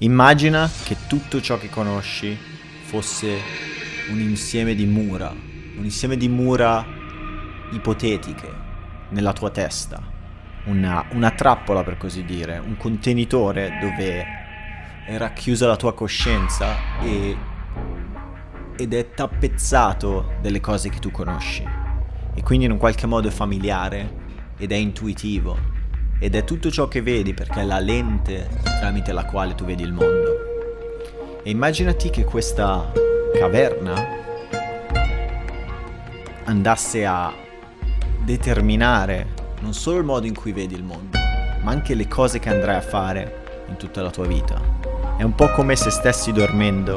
Immagina che tutto ciò che conosci fosse un insieme di mura, un insieme di mura ipotetiche nella tua testa, una, una trappola per così dire, un contenitore dove è racchiusa la tua coscienza e, ed è tappezzato delle cose che tu conosci. E quindi in un qualche modo è familiare ed è intuitivo ed è tutto ciò che vedi perché è la lente tramite la quale tu vedi il mondo. E immaginati che questa caverna andasse a determinare non solo il modo in cui vedi il mondo, ma anche le cose che andrai a fare in tutta la tua vita. È un po' come se stessi dormendo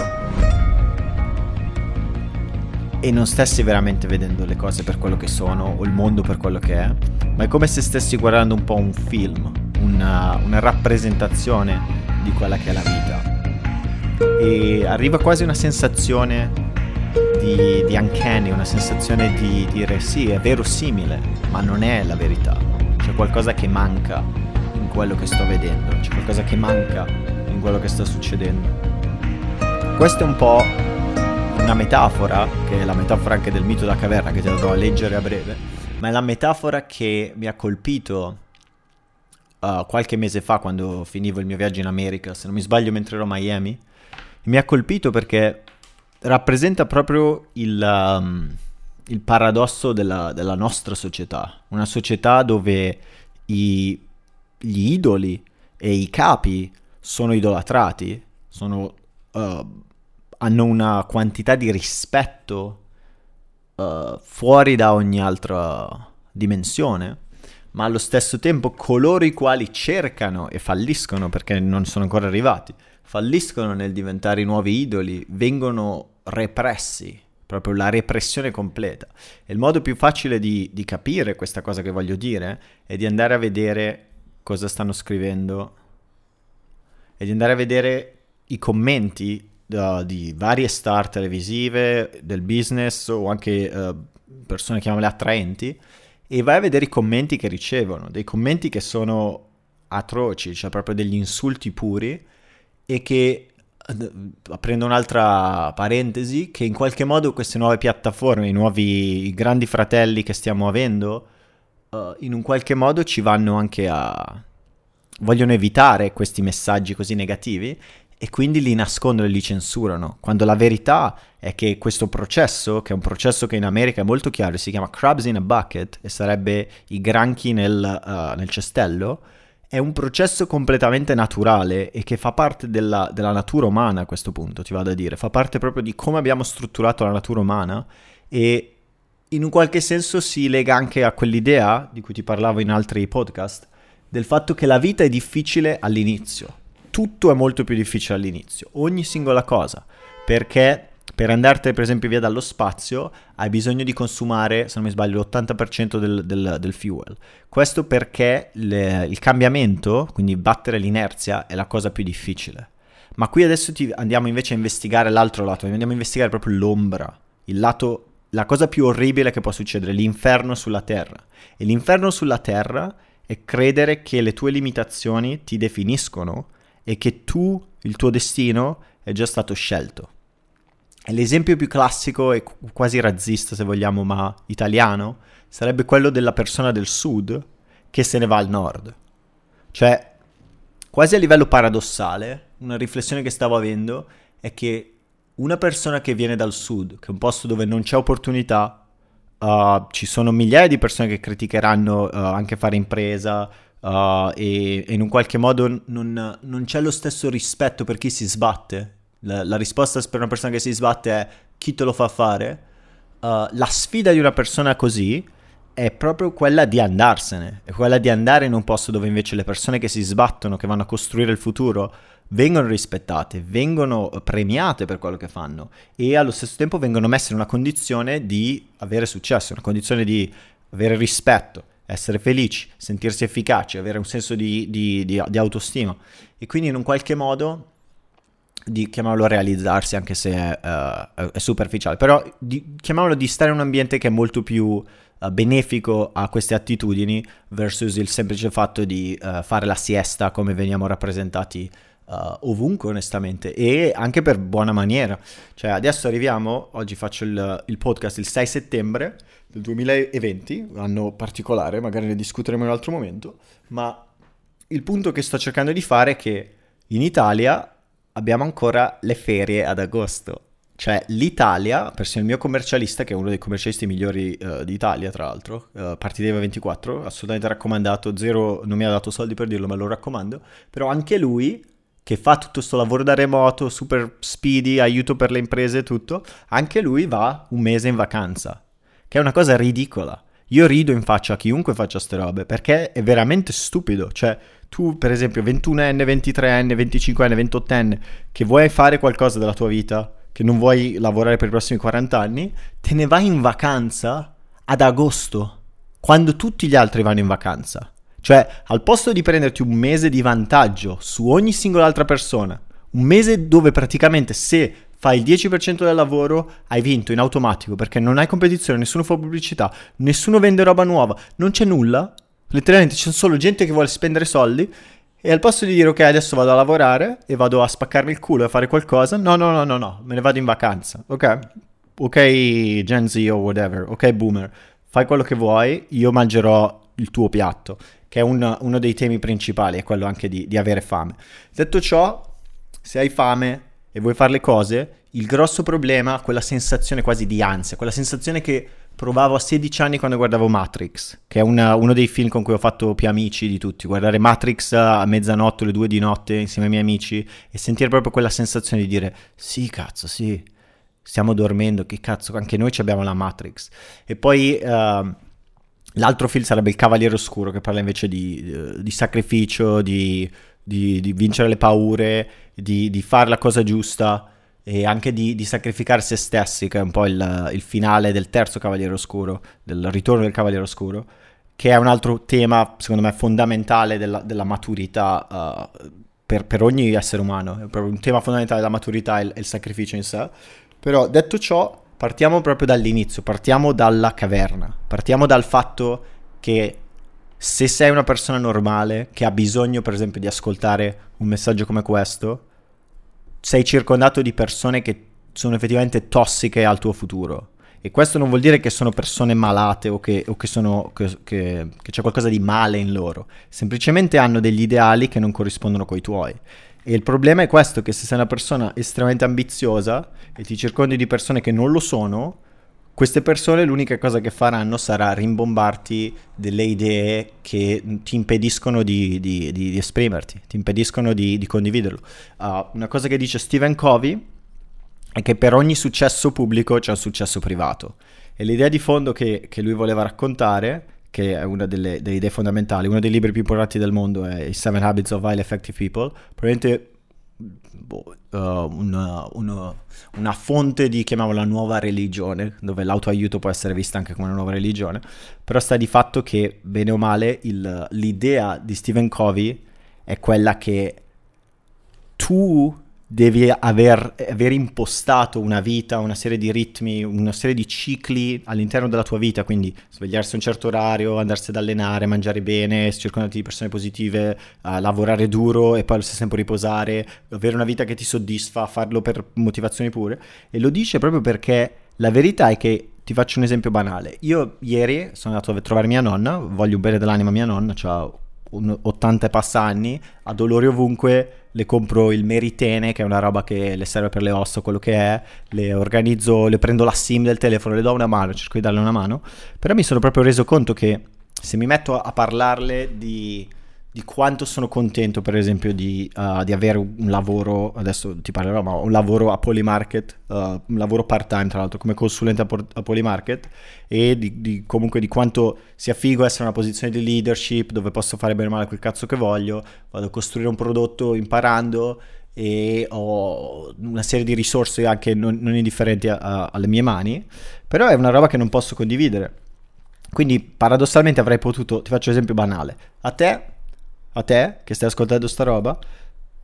e non stessi veramente vedendo le cose per quello che sono o il mondo per quello che è, ma è come se stessi guardando un po' un film, una, una rappresentazione di quella che è la vita. E arriva quasi una sensazione di, di uncanny, una sensazione di dire sì, è verosimile, ma non è la verità. C'è qualcosa che manca in quello che sto vedendo, c'è qualcosa che manca in quello che sta succedendo. Questo è un po' una metafora, che è la metafora anche del mito della caverna, che te la do a leggere a breve, ma è la metafora che mi ha colpito uh, qualche mese fa quando finivo il mio viaggio in America, se non mi sbaglio mentre ero a Miami. Mi ha colpito perché rappresenta proprio il, um, il paradosso della, della, nostra società, una società dove i, gli idoli e i capi sono idolatrati, sono... Uh, hanno una quantità di rispetto uh, fuori da ogni altra dimensione, ma allo stesso tempo coloro i quali cercano e falliscono perché non sono ancora arrivati, falliscono nel diventare nuovi idoli, vengono repressi, proprio la repressione completa. E il modo più facile di, di capire questa cosa che voglio dire è di andare a vedere cosa stanno scrivendo e di andare a vedere i commenti uh, di varie star televisive, del business o anche uh, persone chiamiamole attraenti e vai a vedere i commenti che ricevono, dei commenti che sono atroci, cioè proprio degli insulti puri e che aprendo un'altra parentesi, che in qualche modo queste nuove piattaforme, i nuovi grandi fratelli che stiamo avendo, uh, in un qualche modo ci vanno anche a... vogliono evitare questi messaggi così negativi e quindi li nascondono e li censurano, quando la verità è che questo processo, che è un processo che in America è molto chiaro, si chiama crabs in a bucket e sarebbe i granchi nel, uh, nel cestello, è un processo completamente naturale e che fa parte della, della, natura umana a questo punto, ti vado a dire, fa parte proprio di come abbiamo strutturato la natura umana e in un qualche senso si lega anche a quell'idea di cui ti parlavo in altri podcast, del fatto che la vita è difficile all'inizio tutto è molto più difficile all'inizio, ogni singola cosa, perché per andartene per esempio via dallo spazio hai bisogno di consumare, se non mi sbaglio, l'80% del, del, del fuel. Questo perché le, il cambiamento, quindi battere l'inerzia, è la cosa più difficile. Ma qui adesso andiamo invece a investigare l'altro lato, andiamo a investigare proprio l'ombra, il lato, la cosa più orribile che può succedere, l'inferno sulla terra. E l'inferno sulla terra è credere che le tue limitazioni ti definiscono e che tu, il tuo destino, è già stato scelto. L'esempio più classico e quasi razzista, se vogliamo, ma italiano, sarebbe quello della persona del sud che se ne va al nord. Cioè, quasi a livello paradossale, una riflessione che stavo avendo è che una persona che viene dal sud, che è un posto dove non c'è opportunità, uh, ci sono migliaia di persone che criticheranno uh, anche fare impresa, uh, e, e, in un qualche modo non, non, c'è lo stesso rispetto per chi si sbatte. La, la, risposta per una persona che si sbatte è chi te lo fa fare. Uh, la sfida di una persona così è proprio quella di andarsene, è quella di andare in un posto dove invece le persone che si sbattono, che vanno a costruire il futuro, vengono rispettate, vengono premiate per quello che fanno e allo stesso tempo vengono messe in una condizione di avere successo, una condizione di avere rispetto essere felici, sentirsi efficaci, avere un senso di, di, di, di autostima e quindi in un qualche modo di chiamarlo realizzarsi anche se è, uh, è superficiale, però di, chiamiamolo di stare in un ambiente che è molto più uh, benefico a queste attitudini versus il semplice fatto di uh, fare la siesta come veniamo rappresentati ovunque onestamente e anche per buona maniera. Cioè adesso arriviamo, oggi faccio il, il podcast il 6 settembre del 2020, anno particolare, magari ne discuteremo in un altro momento, ma il punto che sto cercando di fare è che in Italia abbiamo ancora le ferie ad agosto. Cioè l'Italia, persino il mio commercialista, che è uno dei commercialisti migliori uh, d'Italia tra l'altro, uh, Partiteva 24, assolutamente raccomandato, zero non mi ha dato soldi per dirlo ma lo raccomando, però anche lui che fa tutto questo lavoro da remoto, super speedy, aiuto per le imprese e tutto, anche lui va un mese in vacanza, che è una cosa ridicola. Io rido in faccia a chiunque faccia ste robe, perché è veramente stupido. Cioè, tu per esempio 21enne, 23enne, 25enne, 28enne, che vuoi fare qualcosa della tua vita, che non vuoi lavorare per i prossimi 40 anni, te ne vai in vacanza ad agosto, quando tutti gli altri vanno in vacanza. Cioè, al posto di prenderti un mese di vantaggio su ogni singola altra persona, un mese dove praticamente se fai il 10% del lavoro hai vinto in automatico perché non hai competizione, nessuno fa pubblicità, nessuno vende roba nuova, non c'è nulla, letteralmente c'è solo gente che vuole spendere soldi e al posto di dire ok adesso vado a lavorare e vado a spaccarmi il culo e a fare qualcosa, no no no no no, me ne vado in vacanza, ok? Ok Gen Z o whatever, ok boomer, fai quello che vuoi, io mangerò il tuo piatto che è un, uno dei temi principali, è quello anche di, di avere fame. Detto ciò, se hai fame e vuoi fare le cose, il grosso problema, quella sensazione quasi di ansia, quella sensazione che provavo a 16 anni quando guardavo Matrix, che è una, uno dei film con cui ho fatto più amici di tutti. Guardare Matrix a mezzanotte, alle due di notte insieme ai miei amici e sentire proprio quella sensazione di dire sì, cazzo, sì, stiamo dormendo, che cazzo, anche noi abbiamo la Matrix. E poi... Uh, L'altro film sarebbe Il Cavaliere Oscuro, che parla invece di, eh, di sacrificio, di, di, di, vincere le paure, di, fare la cosa giusta e anche di, sacrificare se stessi, che è un po' il, il, finale del terzo Cavaliere Oscuro, del ritorno del Cavaliere Oscuro, che è un altro tema, secondo me, fondamentale della, della maturità uh, per, per, ogni essere umano. È proprio un tema fondamentale della maturità e il, il sacrificio in sé. Però detto ciò, partiamo proprio dall'inizio, partiamo dalla caverna, partiamo dal fatto che se sei una persona normale che ha bisogno per esempio di ascoltare un messaggio come questo, sei circondato di persone che sono effettivamente tossiche al tuo futuro. E questo non vuol dire che sono persone malate o che, o che, sono, che, che c'è qualcosa di male in loro, semplicemente hanno degli ideali che non corrispondono coi tuoi. E il problema è questo, che se sei una persona estremamente ambiziosa e ti circondi di persone che non lo sono, queste persone l'unica cosa che faranno sarà rimbombarti delle idee che ti impediscono di, di, di, di esprimerti, ti impediscono di, condividerlo. Uh, una cosa che dice Stephen Covey è che per ogni successo pubblico c'è un successo privato. E l'idea di fondo che, che lui voleva raccontare che è una delle, delle, idee fondamentali. Uno dei libri più importanti del mondo è I Seven Habits of Highly Effective People. Probabilmente boh, una, una, una, fonte di, chiamiamola, nuova religione, dove l'autoaiuto può essere vista anche come una nuova religione, però sta di fatto che, bene o male, il, l'idea di Stephen Covey è quella che tu devi aver, aver, impostato una vita, una serie di ritmi, una serie di cicli all'interno della tua vita, quindi svegliarsi a un certo orario, andarsi ad allenare, mangiare bene, circondarti di persone positive, uh, lavorare duro e poi allo stesso tempo riposare, avere una vita che ti soddisfa, farlo per motivazioni pure. E lo dice proprio perché la verità è che ti faccio un esempio banale. Io ieri sono andato a trovare mia nonna, voglio bene dell'anima a mia nonna, ciao 80 e passa anni, a dolori ovunque le compro il meritene, che è una roba che le serve per le ossa, quello che è, le organizzo, le prendo la SIM del telefono, le do una mano, cerco di darle una mano, però mi sono proprio reso conto che se mi metto a parlarle di di quanto sono contento, per esempio, di, uh, di, avere un lavoro, adesso ti parlerò, ma un lavoro a Polymarket, uh, un lavoro part-time tra l'altro come consulente a, a Polymarket e di, di, comunque di quanto sia figo essere in una posizione di leadership dove posso fare bene o male quel cazzo che voglio, vado a costruire un prodotto imparando e ho una serie di risorse anche non, non indifferenti a, a, alle mie mani, però è una roba che non posso condividere. Quindi paradossalmente avrei potuto, ti faccio un esempio banale, a te a te che stai ascoltando sta roba,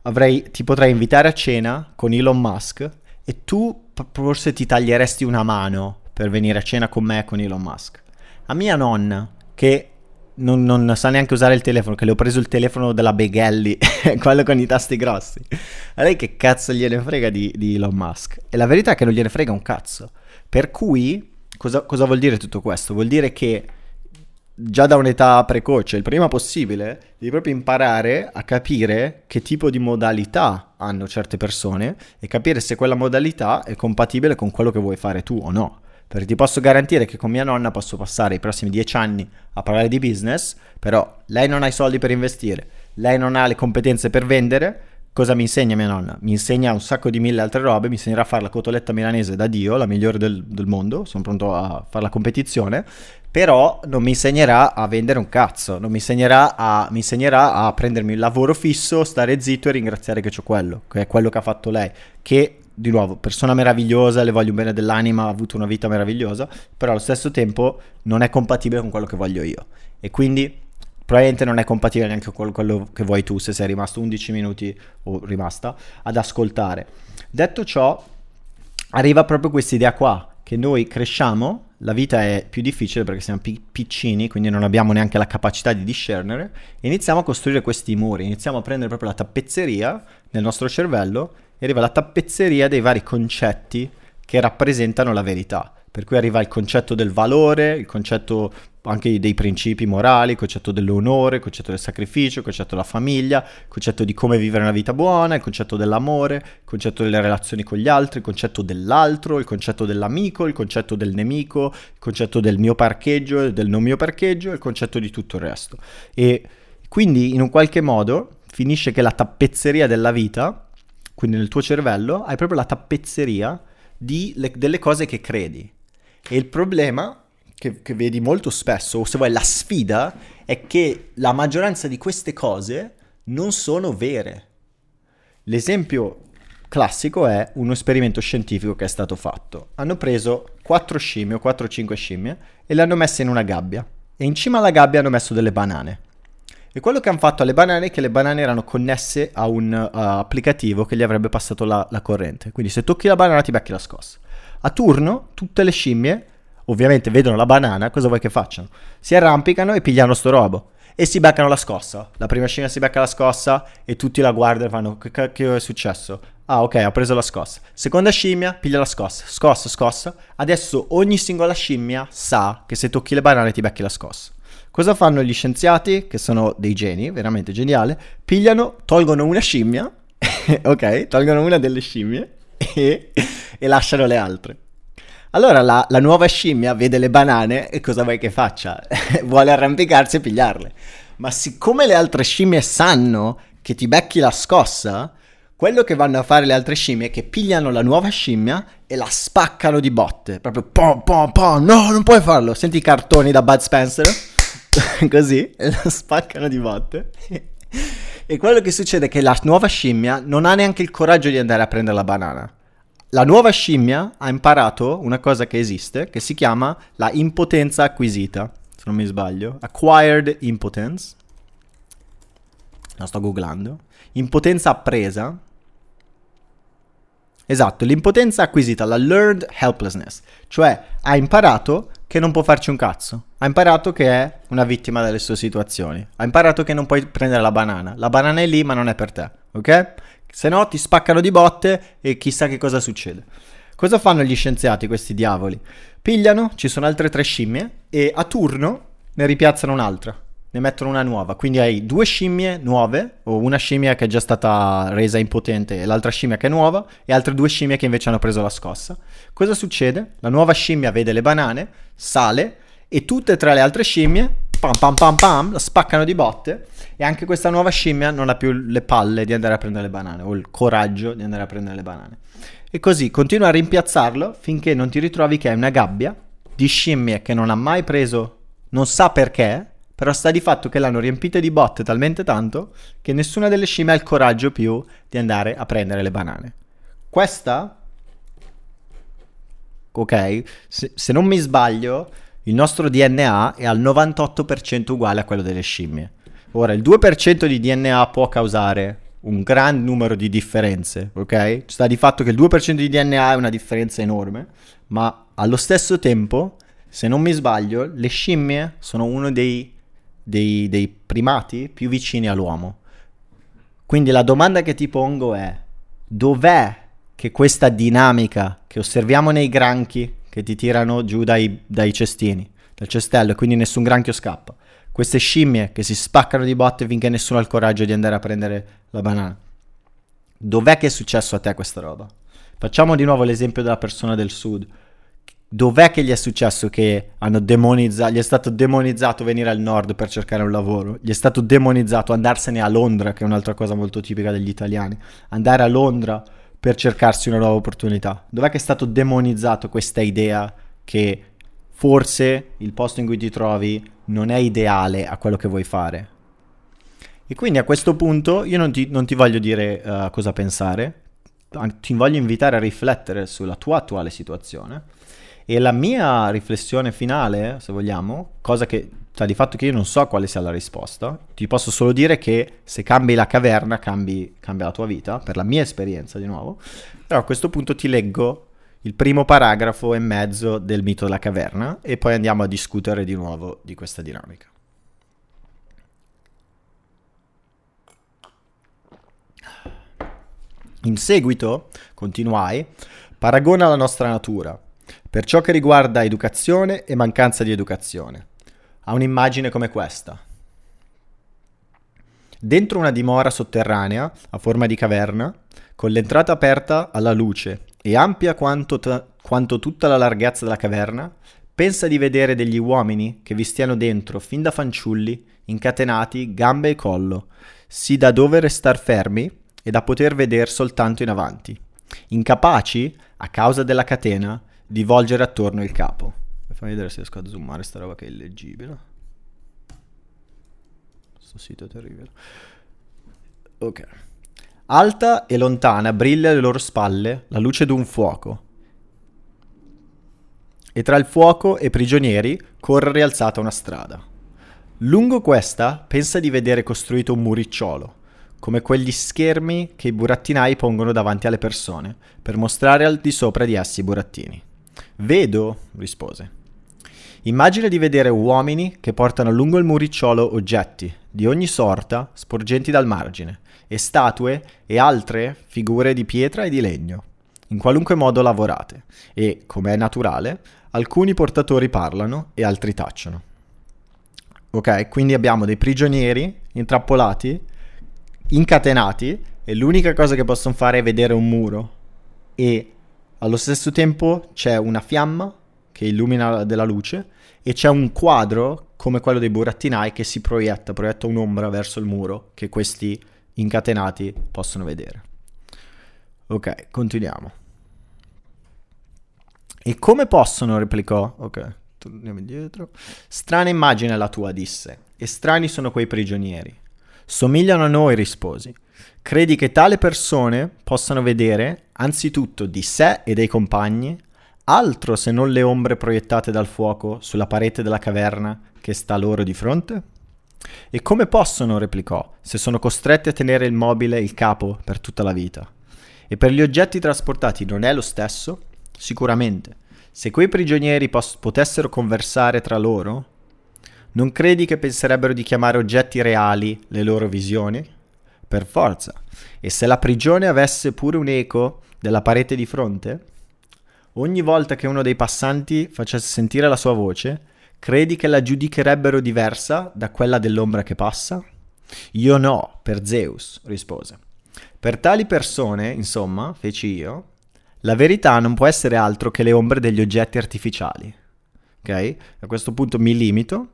avrei, ti potrei invitare a cena con Elon Musk e tu forse ti taglieresti una mano per venire a cena con me con Elon Musk. A mia nonna, che non, non, sa neanche usare il telefono, che le ho preso il telefono della Beghelli, quello con i tasti grossi. A lei che cazzo gliene frega di, di, Elon Musk? E la verità è che non gliene frega un cazzo. Per cui, cosa, cosa vuol dire tutto questo? Vuol dire che già da un'età precoce, il prima possibile, devi proprio imparare a capire che tipo di modalità hanno certe persone e capire se quella modalità è compatibile con quello che vuoi fare tu o no. Perché ti posso garantire che con mia nonna posso passare i prossimi dieci anni a parlare di business, però lei non ha i soldi per investire, lei non ha le competenze per vendere. Cosa mi insegna mia nonna? Mi insegna un sacco di mille altre robe, mi insegnerà a fare la cotoletta milanese da Dio, la migliore del, del mondo, sono pronto a fare la competizione, però non mi insegnerà a vendere un cazzo, non mi insegnerà a, mi insegnerà a prendermi il lavoro fisso, stare zitto e ringraziare che ho quello, che è quello che ha fatto lei, che di nuovo, persona meravigliosa, le voglio bene dell'anima, ha avuto una vita meravigliosa, però allo stesso tempo non è compatibile con quello che voglio io. E quindi probabilmente non è compatibile neanche con quello che vuoi tu se sei rimasto 11 minuti o rimasta ad ascoltare. Detto ciò, arriva proprio questa idea qua, che noi cresciamo, la vita è più difficile perché siamo pi- piccini, quindi non abbiamo neanche la capacità di discernere, iniziamo a costruire questi muri, iniziamo a prendere proprio la tappezzeria nel nostro cervello e arriva la tappezzeria dei vari concetti che rappresentano la verità. Per cui arriva il concetto del valore, il concetto anche dei principi morali, il concetto dell'onore, il concetto del sacrificio, il concetto della famiglia, il concetto di come vivere una vita buona, il concetto dell'amore, il concetto delle relazioni con gli altri, il concetto dell'altro, il concetto dell'amico, il concetto del nemico, il concetto del mio parcheggio e del non mio parcheggio, il concetto di tutto il resto. E quindi in un qualche modo finisce che la tappezzeria della vita quindi nel tuo cervello hai proprio la tappezzeria le, delle cose che credi. E il problema che, che, vedi molto spesso, o se vuoi la sfida, è che la maggioranza di queste cose non sono vere. L'esempio classico è uno esperimento scientifico che è stato fatto. Hanno preso 4 scimmie o 4-5 scimmie e le hanno messe in una gabbia. E in cima alla gabbia hanno messo delle banane. E quello che hanno fatto alle banane è che le banane erano connesse a un uh, applicativo che gli avrebbe passato la, la, corrente. Quindi se tocchi la banana ti becchi la scossa. A turno, tutte le scimmie, ovviamente vedono la banana, cosa vuoi che facciano? Si arrampicano e pigliano sto robo. E si beccano la scossa. La prima scimmia si becca la scossa e tutti la guardano e fanno che cacchio è successo? Ah ok, ha preso la scossa. Seconda scimmia, piglia la scossa. Scossa, scossa. Adesso ogni singola scimmia sa che se tocchi le banane ti becchi la scossa. Cosa fanno gli scienziati, che sono dei geni, veramente geniali? Pigliano, tolgono una scimmia, ok? Tolgono una delle scimmie e, e lasciano le altre. Allora la, la, nuova scimmia vede le banane e cosa vuoi che faccia? Vuole arrampicarsi e pigliarle. Ma siccome le altre scimmie sanno che ti becchi la scossa, quello che vanno a fare le altre scimmie è che pigliano la nuova scimmia e la spaccano di botte. Proprio pom pom pom, no, non puoi farlo. Senti i cartoni da Bud Spencer? così e la spaccano di botte. e quello che succede è che la nuova scimmia non ha neanche il coraggio di andare a prendere la banana. La nuova scimmia ha imparato una cosa che esiste, che si chiama la impotenza acquisita, se non mi sbaglio. Acquired impotence. La sto googlando. Impotenza appresa. Esatto, l'impotenza acquisita, la learned helplessness. Cioè, ha imparato che non può farci un cazzo. Ha imparato che è una vittima delle sue situazioni. Ha imparato che non puoi prendere la banana. La banana è lì, ma non è per te, ok? Se no ti spaccano di botte e chissà che cosa succede. Cosa fanno gli scienziati, questi diavoli? Pigliano, ci sono altre tre scimmie e a turno ne ripiazzano un'altra. Ne mettono una nuova. Quindi hai due scimmie nuove, o una scimmia che è già stata resa impotente e l'altra scimmia che è nuova, e altre due scimmie che invece hanno preso la scossa. Cosa succede? La nuova scimmia vede le banane, sale e tutte e tre le altre scimmie, pam pam pam pam, la spaccano di botte e anche questa nuova scimmia non ha più le palle di andare a prendere le banane o il coraggio di andare a prendere le banane. E così continua a rimpiazzarlo finché non ti ritrovi che hai una gabbia di scimmie che non ha mai preso, non sa perché, però sta di fatto che l'hanno riempite di botte talmente tanto che nessuna delle scimmie ha il coraggio più di andare a prendere le banane. Questa ok? Se, se, non mi sbaglio, il nostro DNA è al 98% uguale a quello delle scimmie. Ora, il 2% di DNA può causare un gran numero di differenze, ok? Sta di fatto che il 2% di DNA è una differenza enorme, ma allo stesso tempo, se non mi sbaglio, le scimmie sono uno dei dei, dei primati più vicini all'uomo. Quindi la domanda che ti pongo è, dov'è che questa dinamica che osserviamo nei granchi che ti tirano giù dai, dai cestini, dal cestello, e quindi nessun granchio scappa, queste scimmie che si spaccano di botte finché nessuno ha il coraggio di andare a prendere la banana. Dov'è che è successo a te questa roba? Facciamo di nuovo l'esempio della persona del sud. Dov'è che gli è successo che hanno demonizzato, gli è stato demonizzato venire al nord per cercare un lavoro? Gli è stato demonizzato andarsene a Londra, che è un'altra cosa molto tipica degli italiani. Andare a Londra per cercarsi una nuova opportunità. Dov'è che è stato demonizzato questa idea che forse il posto in cui ti trovi non è ideale a quello che vuoi fare? E quindi a questo punto io non ti, non ti voglio dire uh, cosa pensare, ti voglio invitare a riflettere sulla tua attuale situazione. E la mia riflessione finale, se vogliamo, cosa che sta di fatto che io non so quale sia la risposta, ti posso solo dire che se cambi la caverna cambi, cambia la tua vita, per la mia esperienza di nuovo. Però a questo punto ti leggo il primo paragrafo e mezzo del mito della caverna e poi andiamo a discutere di nuovo di questa dinamica. In seguito, continuai, paragona la nostra natura per ciò che riguarda educazione e mancanza di educazione. Ha un'immagine come questa. Dentro una dimora sotterranea, a forma di caverna, con l'entrata aperta alla luce e ampia quanto, t- quanto tutta la larghezza della caverna, pensa di vedere degli uomini che vi stiano dentro fin da fanciulli, incatenati gambe e collo, sì da dove restar fermi e da poter vedere soltanto in avanti, incapaci, a causa della catena, di volgere attorno il capo. Fammi vedere se riesco a zoomare sta roba che è illeggibile. Questo sito è terribile. Ok. Alta e lontana brilla alle loro spalle la luce d'un fuoco. E tra il fuoco e prigionieri corre rialzata una strada. Lungo questa pensa di vedere costruito un muricciolo, come quegli schermi che i burattinai pongono davanti alle persone, per mostrare al di sopra di essi i burattini. Vedo, rispose. Immagina di vedere uomini che portano lungo il muricciolo oggetti di ogni sorta sporgenti dal margine, e statue e altre figure di pietra e di legno, in qualunque modo lavorate, e, come è naturale, alcuni portatori parlano e altri tacciono. Ok, quindi abbiamo dei prigionieri intrappolati incatenati e l'unica cosa che possono fare è vedere un muro e allo stesso tempo c'è una fiamma che illumina della luce e c'è un quadro come quello dei burattinai che si proietta, proietta un'ombra verso il muro che questi incatenati possono vedere. Ok, continuiamo. E come possono, replicò, ok, torniamo indietro. Strana immagine la tua, disse, e strani sono quei prigionieri. Somigliano a noi, risposi. Credi che tale persone possano vedere, anzitutto di sé e dei compagni, altro se non le ombre proiettate dal fuoco sulla parete della caverna che sta loro di fronte? E come possono, replicò, se sono costretti a tenere immobile il capo per tutta la vita? E per gli oggetti trasportati non è lo stesso? Sicuramente. Se quei prigionieri pos- potessero conversare tra loro, non credi che penserebbero di chiamare oggetti reali le loro visioni? Per forza. E se la prigione avesse pure un eco della parete di fronte? Ogni volta che uno dei passanti facesse sentire la sua voce, credi che la giudicherebbero diversa da quella dell'ombra che passa? Io no, per Zeus, rispose. Per tali persone, insomma, feci io, la verità non può essere altro che le ombre degli oggetti artificiali. Ok? A questo punto mi limito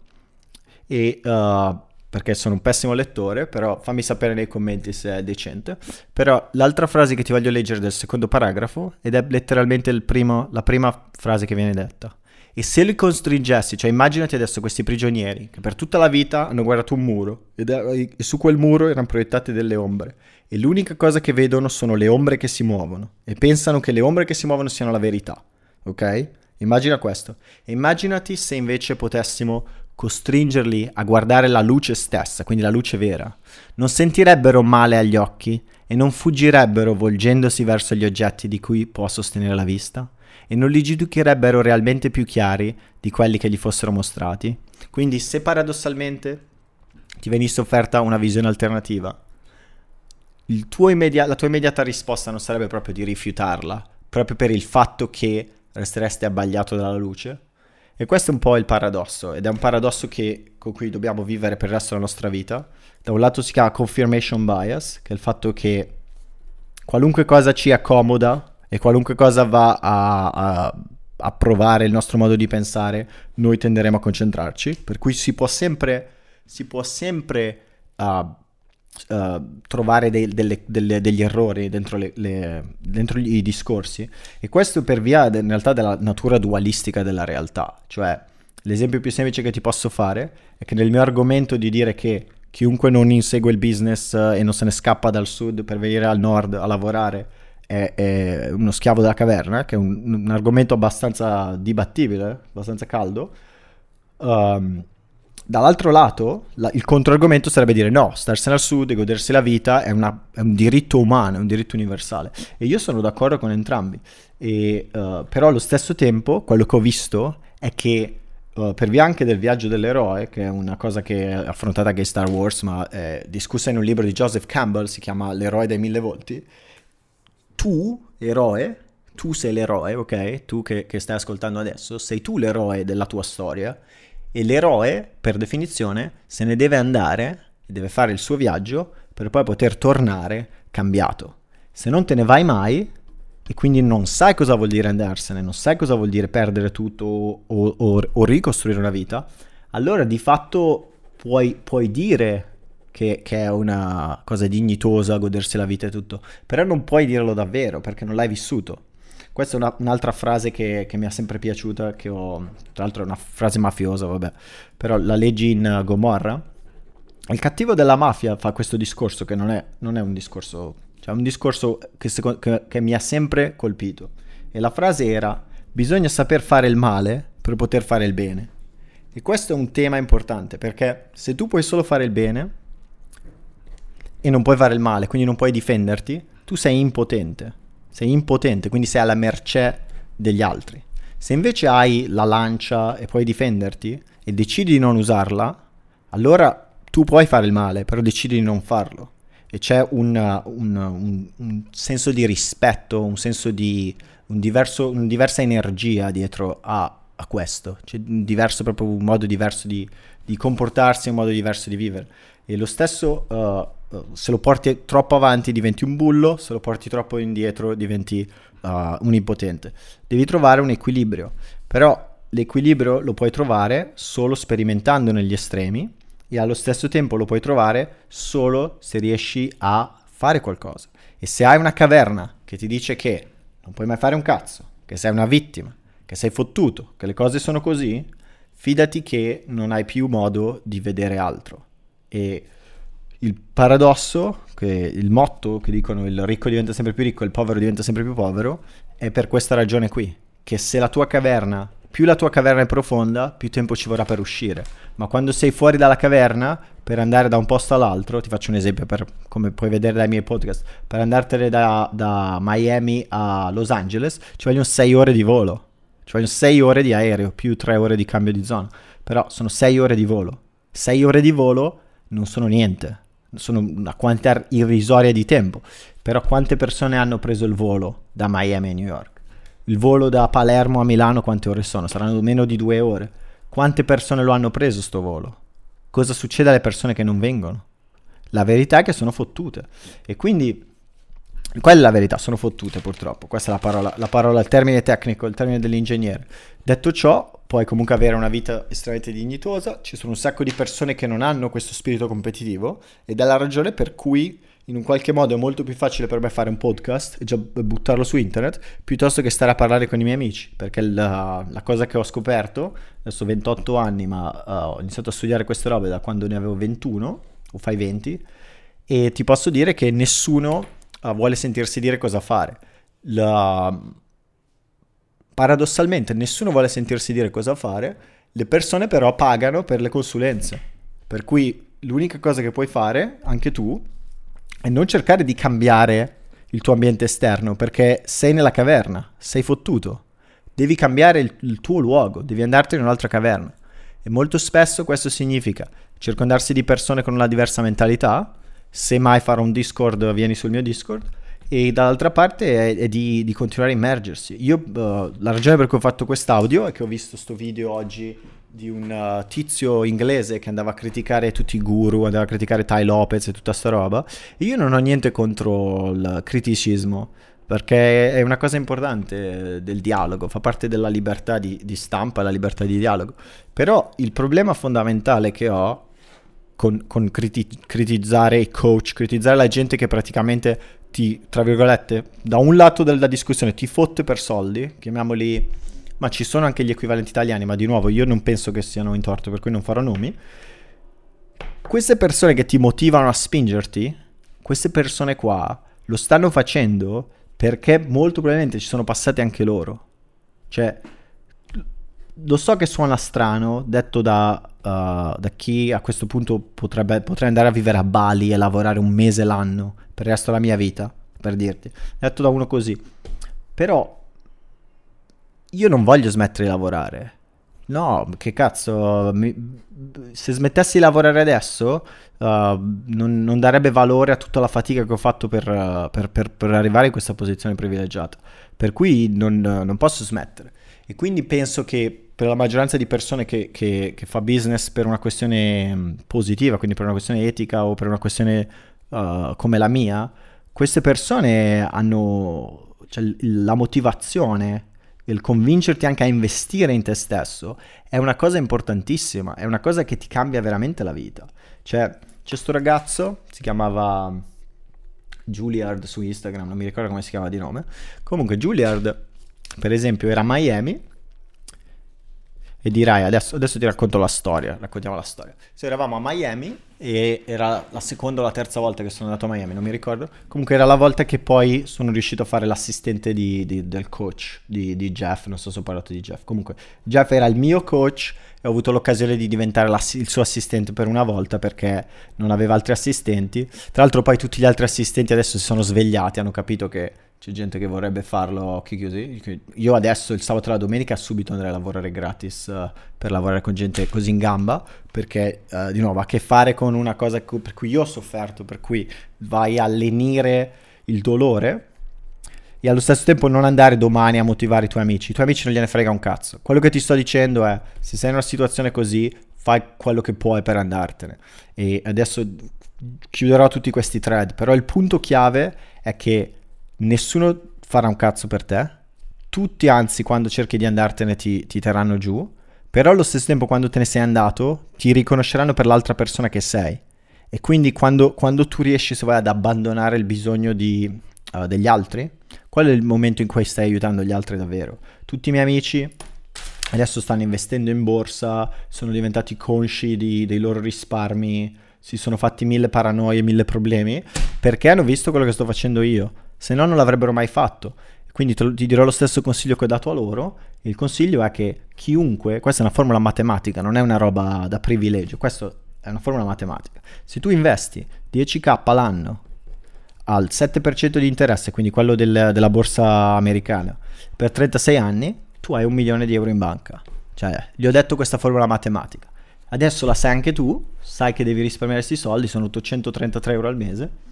e uh, perché sono un pessimo lettore, però fammi sapere nei commenti se è decente. Però l'altra frase che ti voglio leggere del secondo paragrafo ed è letteralmente primo, la prima frase che viene detta. E se li costringessi, cioè immaginati adesso questi prigionieri che per tutta la vita hanno guardato un muro ed, e su quel muro erano proiettate delle ombre e l'unica cosa che vedono sono le ombre che si muovono e pensano che le ombre che si muovono siano la verità, ok? Immagina questo. E immaginati se invece potessimo costringerli a guardare la luce stessa, quindi la luce vera, non sentirebbero male agli occhi e non fuggirebbero volgendosi verso gli oggetti di cui può sostenere la vista e non li giudicherebbero realmente più chiari di quelli che gli fossero mostrati. Quindi se paradossalmente ti venisse offerta una visione alternativa, immedi- la tua immediata risposta non sarebbe proprio di rifiutarla, proprio per il fatto che resteresti abbagliato dalla luce? E questo è un po' il paradosso, ed è un paradosso che, con cui dobbiamo vivere per il resto della nostra vita. Da un lato si chiama confirmation bias, che è il fatto che qualunque cosa ci accomoda e qualunque cosa va a, a, a provare il nostro modo di pensare, noi tenderemo a concentrarci. Per cui si può sempre, si può sempre uh, Uh, trovare dei, delle, delle, degli errori dentro, le, le, dentro, i discorsi. E questo per via de, in realtà della natura dualistica della realtà. Cioè l'esempio più semplice che ti posso fare è che nel mio argomento di dire che chiunque non insegue il business uh, e non se ne scappa dal sud per venire al nord a lavorare è, è uno schiavo della caverna che è un, un argomento abbastanza dibattibile abbastanza caldo um, Dall'altro lato, la, il controargomento sarebbe dire no, starsene al sud e godersi la vita è, una, è, un diritto umano, è un diritto universale. E io sono d'accordo con entrambi. E, uh, però allo stesso tempo, quello che ho visto è che uh, per via anche del viaggio dell'eroe, che è una cosa che è affrontata anche in Star Wars, ma è discussa in un libro di Joseph Campbell, si chiama L'eroe dai mille volti, tu, eroe, tu sei l'eroe, ok? Tu che, che stai ascoltando adesso, sei tu l'eroe della tua storia e l'eroe, per definizione, se ne deve andare deve fare il suo viaggio per poi poter tornare cambiato. Se non te ne vai mai e quindi non sai cosa vuol dire andarsene, non sai cosa vuol dire perdere tutto o, o, o ricostruire una vita, allora di fatto puoi, puoi dire che, che, è una cosa dignitosa godersi la vita e tutto, però non puoi dirlo davvero perché non l'hai vissuto. Questa è una, un'altra frase che, che, mi ha sempre piaciuta, che ho, tra l'altro è una frase mafiosa, vabbè, però la leggi in Gomorra. Il cattivo della mafia fa questo discorso che non è, non è un discorso, cioè un discorso che, che, che mi ha sempre colpito. E la frase era, bisogna saper fare il male per poter fare il bene. E questo è un tema importante perché se tu puoi solo fare il bene e non puoi fare il male, quindi non puoi difenderti, tu sei impotente sei impotente, quindi sei alla mercé degli altri. Se invece hai la lancia e puoi difenderti e decidi di non usarla, allora tu puoi fare il male, però decidi di non farlo. E c'è un, un, un, un senso di rispetto, un senso di diverso, una diversa energia dietro a, a, questo. C'è un diverso, proprio un modo diverso di, di, comportarsi, un modo diverso di vivere. E lo stesso uh, se lo porti troppo avanti diventi un bullo, se lo porti troppo indietro diventi uh, un impotente. Devi trovare un equilibrio, però l'equilibrio lo puoi trovare solo sperimentando negli estremi e allo stesso tempo lo puoi trovare solo se riesci a fare qualcosa. E se hai una caverna che ti dice che non puoi mai fare un cazzo, che sei una vittima, che sei fottuto, che le cose sono così, fidati che non hai più modo di vedere altro. E il paradosso, che il motto che dicono il ricco diventa sempre più ricco e il povero diventa sempre più povero, è per questa ragione qui, che se la tua caverna, più la tua caverna è profonda, più tempo ci vorrà per uscire. Ma quando sei fuori dalla caverna, per andare da un posto all'altro, ti faccio un esempio per, come puoi vedere dai miei podcast, per andartene da, da Miami a Los Angeles ci vogliono 6 ore di volo, ci vogliono 6 ore di aereo, più 3 ore di cambio di zona, però sono 6 ore di volo. 6 ore di volo non sono niente sono una quantità irrisoria di tempo, però quante persone hanno preso il volo da Miami a New York? Il volo da Palermo a Milano quante ore sono? Saranno meno di due ore. Quante persone lo hanno preso sto volo? Cosa succede alle persone che non vengono? La verità è che sono fottute. E quindi quella è la verità, sono fottute purtroppo. Questa è la parola, la parola, il termine tecnico, il termine dell'ingegnere. Detto ciò, puoi comunque avere una vita estremamente dignitosa. Ci sono un sacco di persone che non hanno questo spirito competitivo ed è la ragione per cui in un qualche modo è molto più facile per me fare un podcast e già buttarlo su internet piuttosto che stare a parlare con i miei amici. Perché la, la cosa che ho scoperto, adesso ho 28 anni, ma uh, ho iniziato a studiare queste robe da quando ne avevo 21 o fai 20 e ti posso dire che nessuno uh, vuole sentirsi dire cosa fare. La... Paradossalmente nessuno vuole sentirsi dire cosa fare, le persone però pagano per le consulenze. Per cui l'unica cosa che puoi fare, anche tu, è non cercare di cambiare il tuo ambiente esterno perché sei nella caverna, sei fottuto. Devi cambiare il, il tuo luogo, devi andartene in un'altra caverna. E molto spesso questo significa circondarsi di persone con una diversa mentalità. Se mai farò un Discord, vieni sul mio Discord. E dall'altra parte è, è di, di, continuare a immergersi. Io, uh, la ragione per cui ho fatto quest'audio è che ho visto questo video oggi di un uh, tizio inglese che andava a criticare tutti i guru, andava a criticare Ty Lopez e tutta sta roba. E io non ho niente contro il criticismo perché è una cosa importante del dialogo, fa parte della libertà di, di stampa, la libertà di dialogo. Però il problema fondamentale che ho con, con criti- critizzare i coach, critizzare la gente che praticamente ti, tra virgolette, da un lato della discussione ti fotte per soldi, chiamiamoli, ma ci sono anche gli equivalenti italiani, ma di nuovo io non penso che siano in torto, per cui non farò nomi. Queste persone che ti motivano a spingerti, queste persone qua lo stanno facendo perché molto probabilmente ci sono passati anche loro. Cioè, lo so che suona strano, detto da, uh, da chi a questo punto potrebbe, potrei andare a vivere a Bali e lavorare un mese l'anno per il resto della mia vita, per dirti. Detto da uno così. Però io non voglio smettere di lavorare. No, che cazzo, mi, se smettessi di lavorare adesso uh, non, non, darebbe valore a tutta la fatica che ho fatto per, uh, per, per, per arrivare in questa posizione privilegiata. Per cui non, non, posso smettere. E quindi penso che per la maggioranza di persone che, che, che fa business per una questione positiva, quindi per una questione etica o per una questione uh, come la mia, queste persone hanno cioè, la motivazione il convincerti anche a investire in te stesso è una cosa importantissima, è una cosa che ti cambia veramente la vita. Cioè, c'è questo ragazzo, si chiamava Juilliard su Instagram, non mi ricordo come si chiama di nome. Comunque Juilliard, per esempio, era a Miami e dirai adesso, adesso ti racconto la storia, raccontiamo la storia. Se eravamo a Miami e era la seconda o la terza volta che sono andato a Miami, non mi ricordo. Comunque era la volta che poi sono riuscito a fare l'assistente di, di, del coach di, di, Jeff, non so se ho parlato di Jeff. Comunque Jeff era il mio coach e ho avuto l'occasione di diventare il suo assistente per una volta perché non aveva altri assistenti. Tra l'altro poi tutti gli altri assistenti adesso si sono svegliati, hanno capito che c'è gente che vorrebbe farlo occhi chiusi. Io adesso il sabato e la domenica subito andrei a lavorare gratis uh, per lavorare con gente così in gamba, perché uh, di nuovo ha a che fare con una cosa per cui io ho sofferto, per cui vai a lenire il dolore e allo stesso tempo non andare domani a motivare i tuoi amici. I tuoi amici non gliene frega un cazzo. Quello che ti sto dicendo è, se sei in una situazione così, fai quello che puoi per andartene. E adesso chiuderò tutti questi thread, però il punto chiave è che nessuno farà un cazzo per te, tutti anzi quando cerchi di andartene ti, ti terranno giù, però allo stesso tempo quando te ne sei andato ti riconosceranno per l'altra persona che sei. E quindi quando, quando tu riesci se vuoi, ad abbandonare il bisogno di, uh, degli altri, qual è il momento in cui stai aiutando gli altri davvero? Tutti i miei amici adesso stanno investendo in borsa, sono diventati consci di, dei loro risparmi, si sono fatti mille paranoie, mille problemi, perché hanno visto quello che sto facendo io se no non l'avrebbero mai fatto. Quindi te, ti dirò lo stesso consiglio che ho dato a loro. Il consiglio è che chiunque, questa è una formula matematica, non è una roba da privilegio, questa è una formula matematica. Se tu investi 10k l'anno al 7% di interesse, quindi quello del, della borsa americana, per 36 anni, tu hai un milione di euro in banca. Cioè, gli ho detto questa formula matematica. Adesso la sai anche tu, sai che devi risparmiare questi soldi, sono 833 euro al mese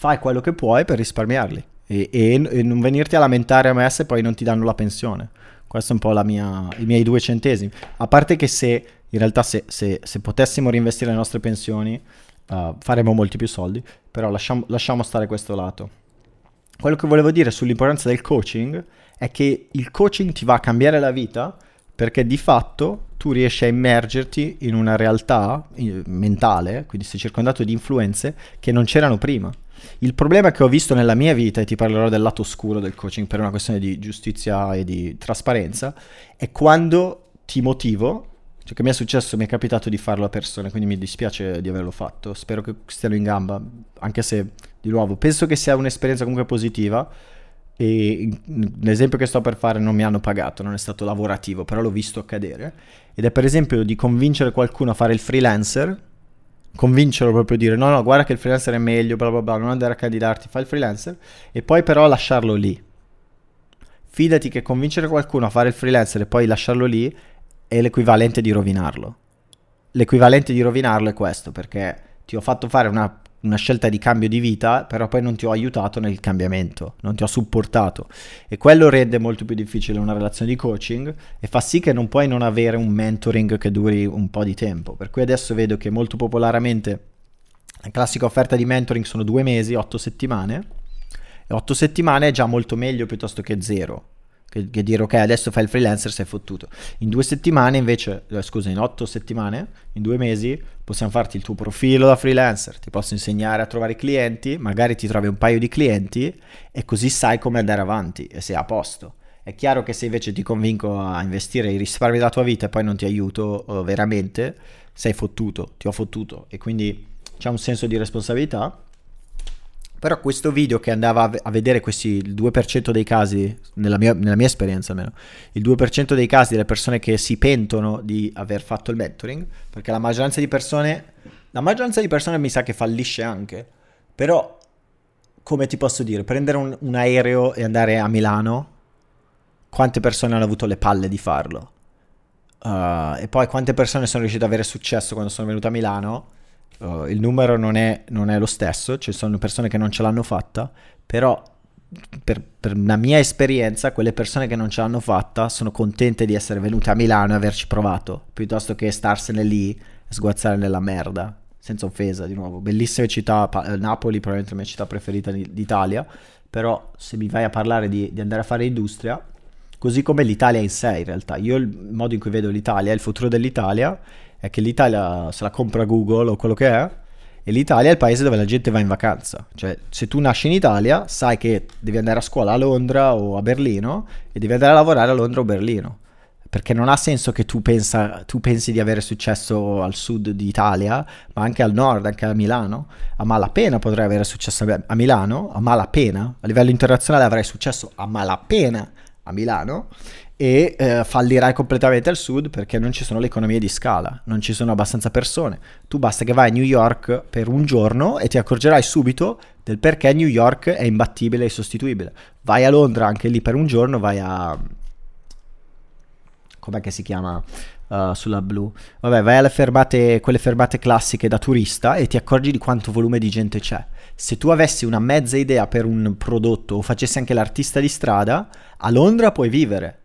fai quello che puoi per risparmiarli e, e, e, non venirti a lamentare a me se poi non ti danno la pensione. Questo è un po' mia, i miei due centesimi. A parte che se in realtà se, se, se potessimo reinvestire le nostre pensioni uh, faremmo molti più soldi, però lasciamo, lasciamo stare questo lato. Quello che volevo dire sull'importanza del coaching è che il coaching ti va a cambiare la vita perché di fatto tu riesci a immergerti in una realtà mentale, quindi sei circondato di influenze che non c'erano prima. Il problema che ho visto nella mia vita, e ti parlerò del lato oscuro del coaching per una questione di giustizia e di trasparenza, è quando ti motivo, cioè che mi è successo, mi è capitato di farlo a persone, quindi mi dispiace di averlo fatto, spero che stiano in gamba, anche se, di nuovo, penso che sia un'esperienza comunque positiva, e l'esempio che sto per fare non mi hanno pagato, non è stato lavorativo, però l'ho visto accadere, ed è per esempio di convincere qualcuno a fare il freelancer, convincerlo proprio a dire no no guarda che il freelancer è meglio bla bla bla non andare a candidarti fai il freelancer e poi però lasciarlo lì fidati che convincere qualcuno a fare il freelancer e poi lasciarlo lì è l'equivalente di rovinarlo. L'equivalente di rovinarlo è questo, perché ti ho fatto fare una, una, scelta di cambio di vita, però poi non ti ho aiutato nel cambiamento, non ti ho supportato. E quello rende molto più difficile una relazione di coaching e fa sì che non puoi non avere un mentoring che duri un po' di tempo. Per cui adesso vedo che molto popolarmente la classica offerta di mentoring sono due mesi, otto settimane. E otto settimane è già molto meglio piuttosto che zero che, che, dire ok adesso fai il freelancer sei fottuto. In due settimane invece eh, scusa in otto settimane in due mesi possiamo farti il tuo profilo da freelancer ti posso insegnare a trovare clienti magari ti trovi un paio di clienti e così sai come andare avanti e sei a posto. È chiaro che se invece ti convinco a investire i risparmi della tua vita e poi non ti aiuto uh, veramente sei fottuto ti ho fottuto. E quindi c'è un senso di responsabilità però questo video che andava a vedere questi, il 2% dei casi, nella mia, nella mia, esperienza almeno, il 2% dei casi delle persone che si pentono di aver fatto il mentoring, perché la maggioranza di persone, la maggioranza di persone mi sa che fallisce anche, però come ti posso dire, prendere un, un aereo e andare a Milano, quante persone hanno avuto le palle di farlo? Uh, e poi quante persone sono riuscite ad avere successo quando sono venuto a Milano? Uh, il numero non è, non è, lo stesso, ci sono persone che non ce l'hanno fatta, però per, per, la mia esperienza quelle persone che non ce l'hanno fatta sono contente di essere venute a Milano e averci provato, piuttosto che starsene lì e sguazzare nella merda, senza offesa di nuovo. Bellissime città, pa- Napoli probabilmente la mia città preferita d'Italia, però se mi vai a parlare di, di andare a fare industria, così come l'Italia in sé in realtà, io il modo in cui vedo l'Italia, il futuro dell'Italia è che l'Italia se la compra Google o quello che è, e l'Italia è il paese dove la gente va in vacanza. Cioè, se tu nasci in Italia, sai che devi andare a scuola a Londra o a Berlino e devi andare a lavorare a Londra o Berlino. Perché non ha senso che tu, pensa, tu pensi di avere successo al sud d'Italia, ma anche al nord, anche a Milano. A malapena potrai avere successo a Milano, a malapena. A livello internazionale avrai successo a malapena a Milano e eh, fallirai completamente al sud perché non ci sono le economie di scala, non ci sono abbastanza persone. Tu basta che vai a New York per un giorno e ti accorgerai subito del perché New York è imbattibile e sostituibile. Vai a Londra anche lì per un giorno, vai a... com'è che si chiama? Uh, sulla blu. Vabbè, vai alle fermate, quelle fermate classiche da turista e ti accorgi di quanto volume di gente c'è. Se tu avessi una mezza idea per un prodotto o facessi anche l'artista di strada, a Londra puoi vivere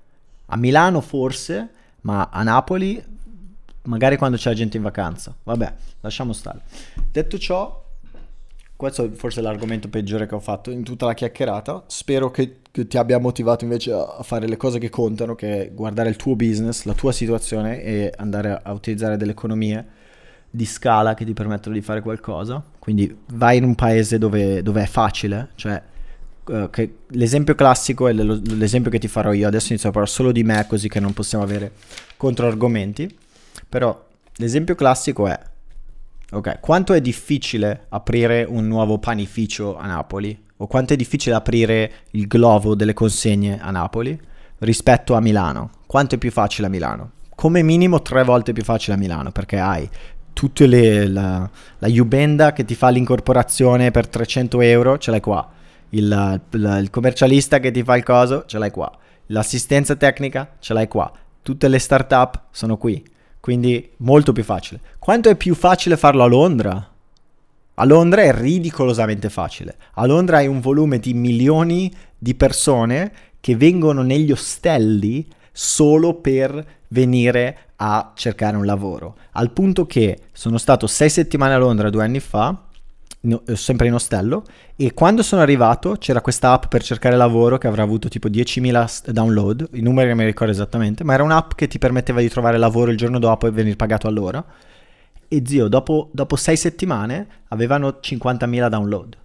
a Milano forse, ma a Napoli magari quando c'è la gente in vacanza. Vabbè, lasciamo stare. Detto ciò, questo è forse l'argomento peggiore che ho fatto in tutta la chiacchierata. Spero che, che, ti abbia motivato invece a fare le cose che contano, che è guardare il tuo business, la tua situazione e andare a utilizzare delle economie di scala che ti permettono di fare qualcosa. Quindi vai in un paese dove, dove è facile, cioè che l'esempio classico è l'esempio che ti farò io. Adesso inizio a parlare solo di me, così che non possiamo avere controargomenti. Però l'esempio classico è: ok, quanto è difficile aprire un nuovo panificio a Napoli? O quanto è difficile aprire il globo delle consegne a Napoli rispetto a Milano? Quanto è più facile a Milano? Come minimo tre volte più facile a Milano perché hai tutte le la, la Ubenda che ti fa l'incorporazione per 300 euro, ce l'hai qua il, il, il commercialista che ti fa il coso, ce l'hai qua. L'assistenza tecnica, ce l'hai qua. Tutte le startup sono qui. Quindi molto più facile. Quanto è più facile farlo a Londra? A Londra è ridicolosamente facile. A Londra hai un volume di milioni di persone che vengono negli ostelli solo per venire a cercare un lavoro. Al punto che sono stato sei settimane a Londra due anni fa no, eh, sempre in ostello e quando sono arrivato c'era questa app per cercare lavoro che avrà avuto tipo 10.000 download, i numeri non mi ricordo esattamente, ma era un'app che ti permetteva di trovare lavoro il giorno dopo e venire pagato all'ora. E zio, dopo, dopo sei settimane avevano 50.000 download.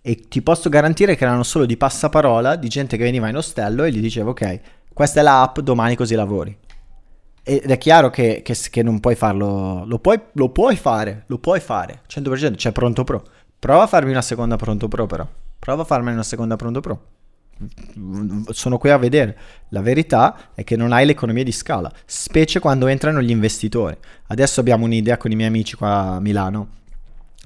E ti posso garantire che erano solo di passaparola di gente che veniva in ostello e gli dicevo ok, questa è l'app, domani così lavori. Ed è chiaro che, che, che non puoi farlo, lo puoi, lo puoi, fare, lo puoi fare, 100%, c'è pronto pro. Prova a farmi una seconda pronto pro però, prova a farmi una seconda pronto pro. Sono qui a vedere. La verità è che non hai l'economia di scala, specie quando entrano gli investitori. Adesso abbiamo un'idea con i miei amici qua a Milano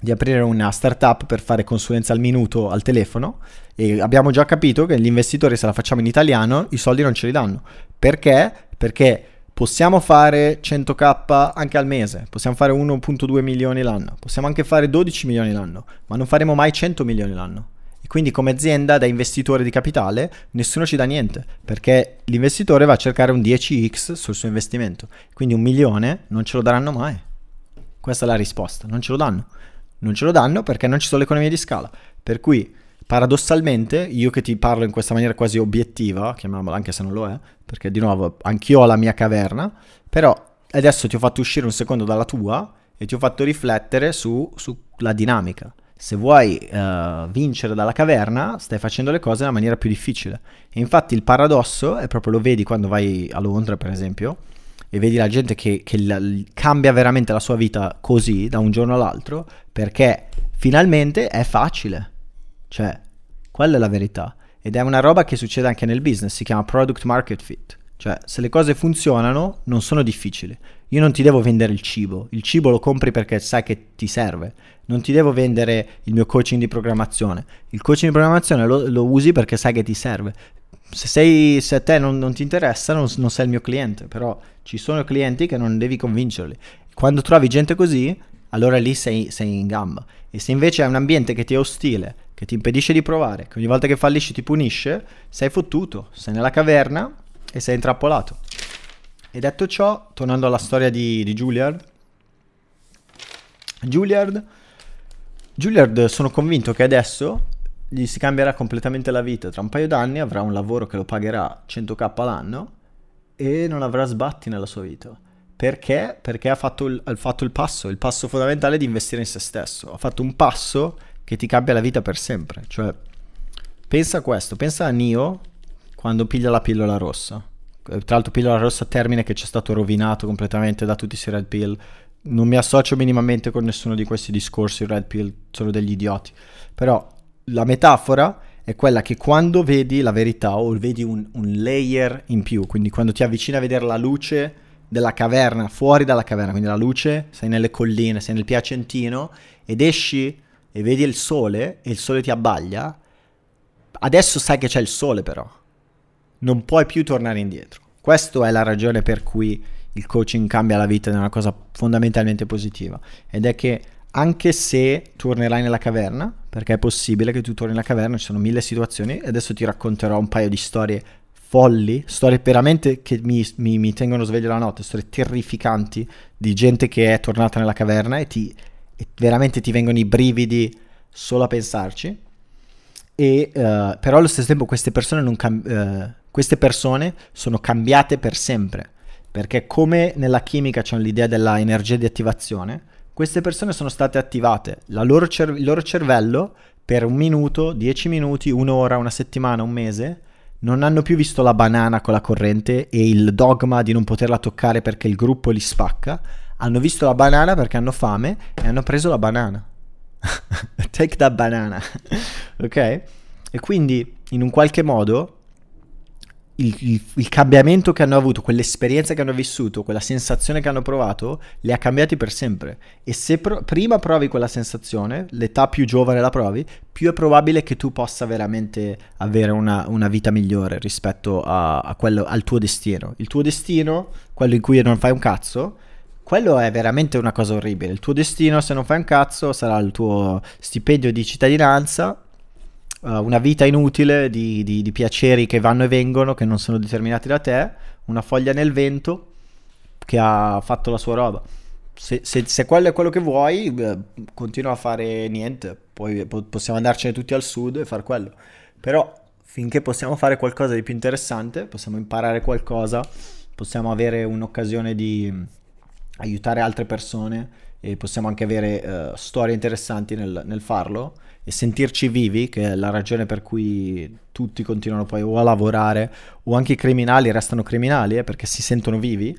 di aprire una startup per fare consulenza al minuto al telefono e abbiamo già capito che gli investitori se la facciamo in italiano i soldi non ce li danno. Perché? Perché possiamo fare 100k anche al mese, possiamo fare 1.2 milioni l'anno, possiamo anche fare 12 milioni l'anno, ma non faremo mai 100 milioni l'anno. E quindi come azienda, da investitore di capitale, nessuno ci dà niente, perché l'investitore va a cercare un 10x sul suo investimento. Quindi un milione non ce lo daranno mai. Questa è la risposta, non ce lo danno. Non ce lo danno perché non ci sono le economie di scala. Per cui, paradossalmente, io che ti parlo in questa maniera quasi obiettiva, chiamiamola anche se non lo è, perché di nuovo anch'io ho la mia caverna, però adesso ti ho fatto uscire un secondo dalla tua e ti ho fatto riflettere su, sulla dinamica se vuoi uh, vincere dalla caverna, stai facendo le cose nella maniera più difficile. E infatti il paradosso è proprio lo vedi quando vai a Londra, per esempio, e vedi la gente che, che la, cambia veramente la sua vita così, da un giorno all'altro, perché finalmente è facile. Cioè, quella è la verità. Ed è una roba che succede anche nel business, si chiama product market fit. Cioè, se le cose funzionano, non sono difficili. Io non ti devo vendere il cibo, il cibo lo compri perché sai che ti serve. Non ti devo vendere il mio coaching di programmazione. Il coaching di programmazione lo, lo usi perché sai che ti serve. Se, sei, se a te non, non ti interessa, non, non, sei il mio cliente, però ci sono clienti che non devi convincerli. Quando trovi gente così, allora lì sei, sei in gamba. E se invece è un ambiente che ti è ostile, che ti impedisce di provare, che ogni volta che fallisci ti punisce, sei fottuto, sei nella caverna e sei intrappolato. E detto ciò, tornando alla storia di, di Juilliard, Juilliard, Juilliard sono convinto che adesso gli si cambierà completamente la vita. Tra un paio d'anni avrà un lavoro che lo pagherà 100k l'anno e non avrà sbatti nella sua vita. Perché? Perché ha fatto, il, ha fatto il passo, il passo fondamentale di investire in se stesso. Ha fatto un passo che ti cambia la vita per sempre. Cioè, pensa a questo, pensa a Nio quando piglia la pillola rossa. Tra l'altro pillola rossa termine che ci è stato rovinato completamente da tutti i red pill. Non mi associo minimamente con nessuno di questi discorsi, red pill sono degli idioti. Però la metafora è quella che quando vedi la verità o vedi un, un layer in più, quindi quando ti avvicini a vedere la luce della caverna, fuori dalla caverna, quindi la luce, sei nelle colline, sei nel piacentino ed esci e vedi il sole e il sole ti abbaglia, adesso sai che c'è il sole però non puoi più tornare indietro. Questa è la ragione per cui il coaching cambia la vita è una cosa fondamentalmente positiva. Ed è che anche se tornerai nella caverna, perché è possibile che tu torni nella caverna, ci sono mille situazioni, e adesso ti racconterò un paio di storie folli, storie veramente che mi, mi, mi tengono sveglio la notte, storie terrificanti di gente che è tornata nella caverna e, ti, e veramente ti vengono i brividi solo a pensarci. E, uh, però allo stesso tempo queste persone cambiano. Uh, queste persone sono cambiate per sempre, perché come nella chimica c'è l'idea dell'energia di attivazione, queste persone sono state attivate, loro cer- il loro cervello per un minuto, dieci minuti, un'ora, una settimana, un mese, non hanno più visto la banana con la corrente e il dogma di non poterla toccare perché il gruppo li spacca, hanno visto la banana perché hanno fame e hanno preso la banana. Take that banana. ok? E quindi in un qualche modo il, il, il, cambiamento che hanno avuto, quell'esperienza che hanno vissuto, quella sensazione che hanno provato, li ha cambiati per sempre. E se pro- prima provi quella sensazione, l'età più giovane la provi, più è probabile che tu possa veramente avere una, una vita migliore rispetto a, a quello, al tuo destino. Il tuo destino, quello in cui non fai un cazzo, quello è veramente una cosa orribile. Il tuo destino, se non fai un cazzo, sarà il tuo stipendio di cittadinanza uh, una vita inutile di, di, di, piaceri che vanno e vengono, che non sono determinati da te, una foglia nel vento che ha fatto la sua roba. Se, se, se quello è quello che vuoi, eh, continua a fare niente, poi po- possiamo andarcene tutti al sud e fare quello. Però finché possiamo fare qualcosa di più interessante, possiamo imparare qualcosa, possiamo avere un'occasione di aiutare altre persone e possiamo anche avere uh, storie interessanti nel, nel farlo e sentirci vivi, che è la ragione per cui tutti continuano poi o a lavorare o anche i criminali restano criminali eh, perché si sentono vivi.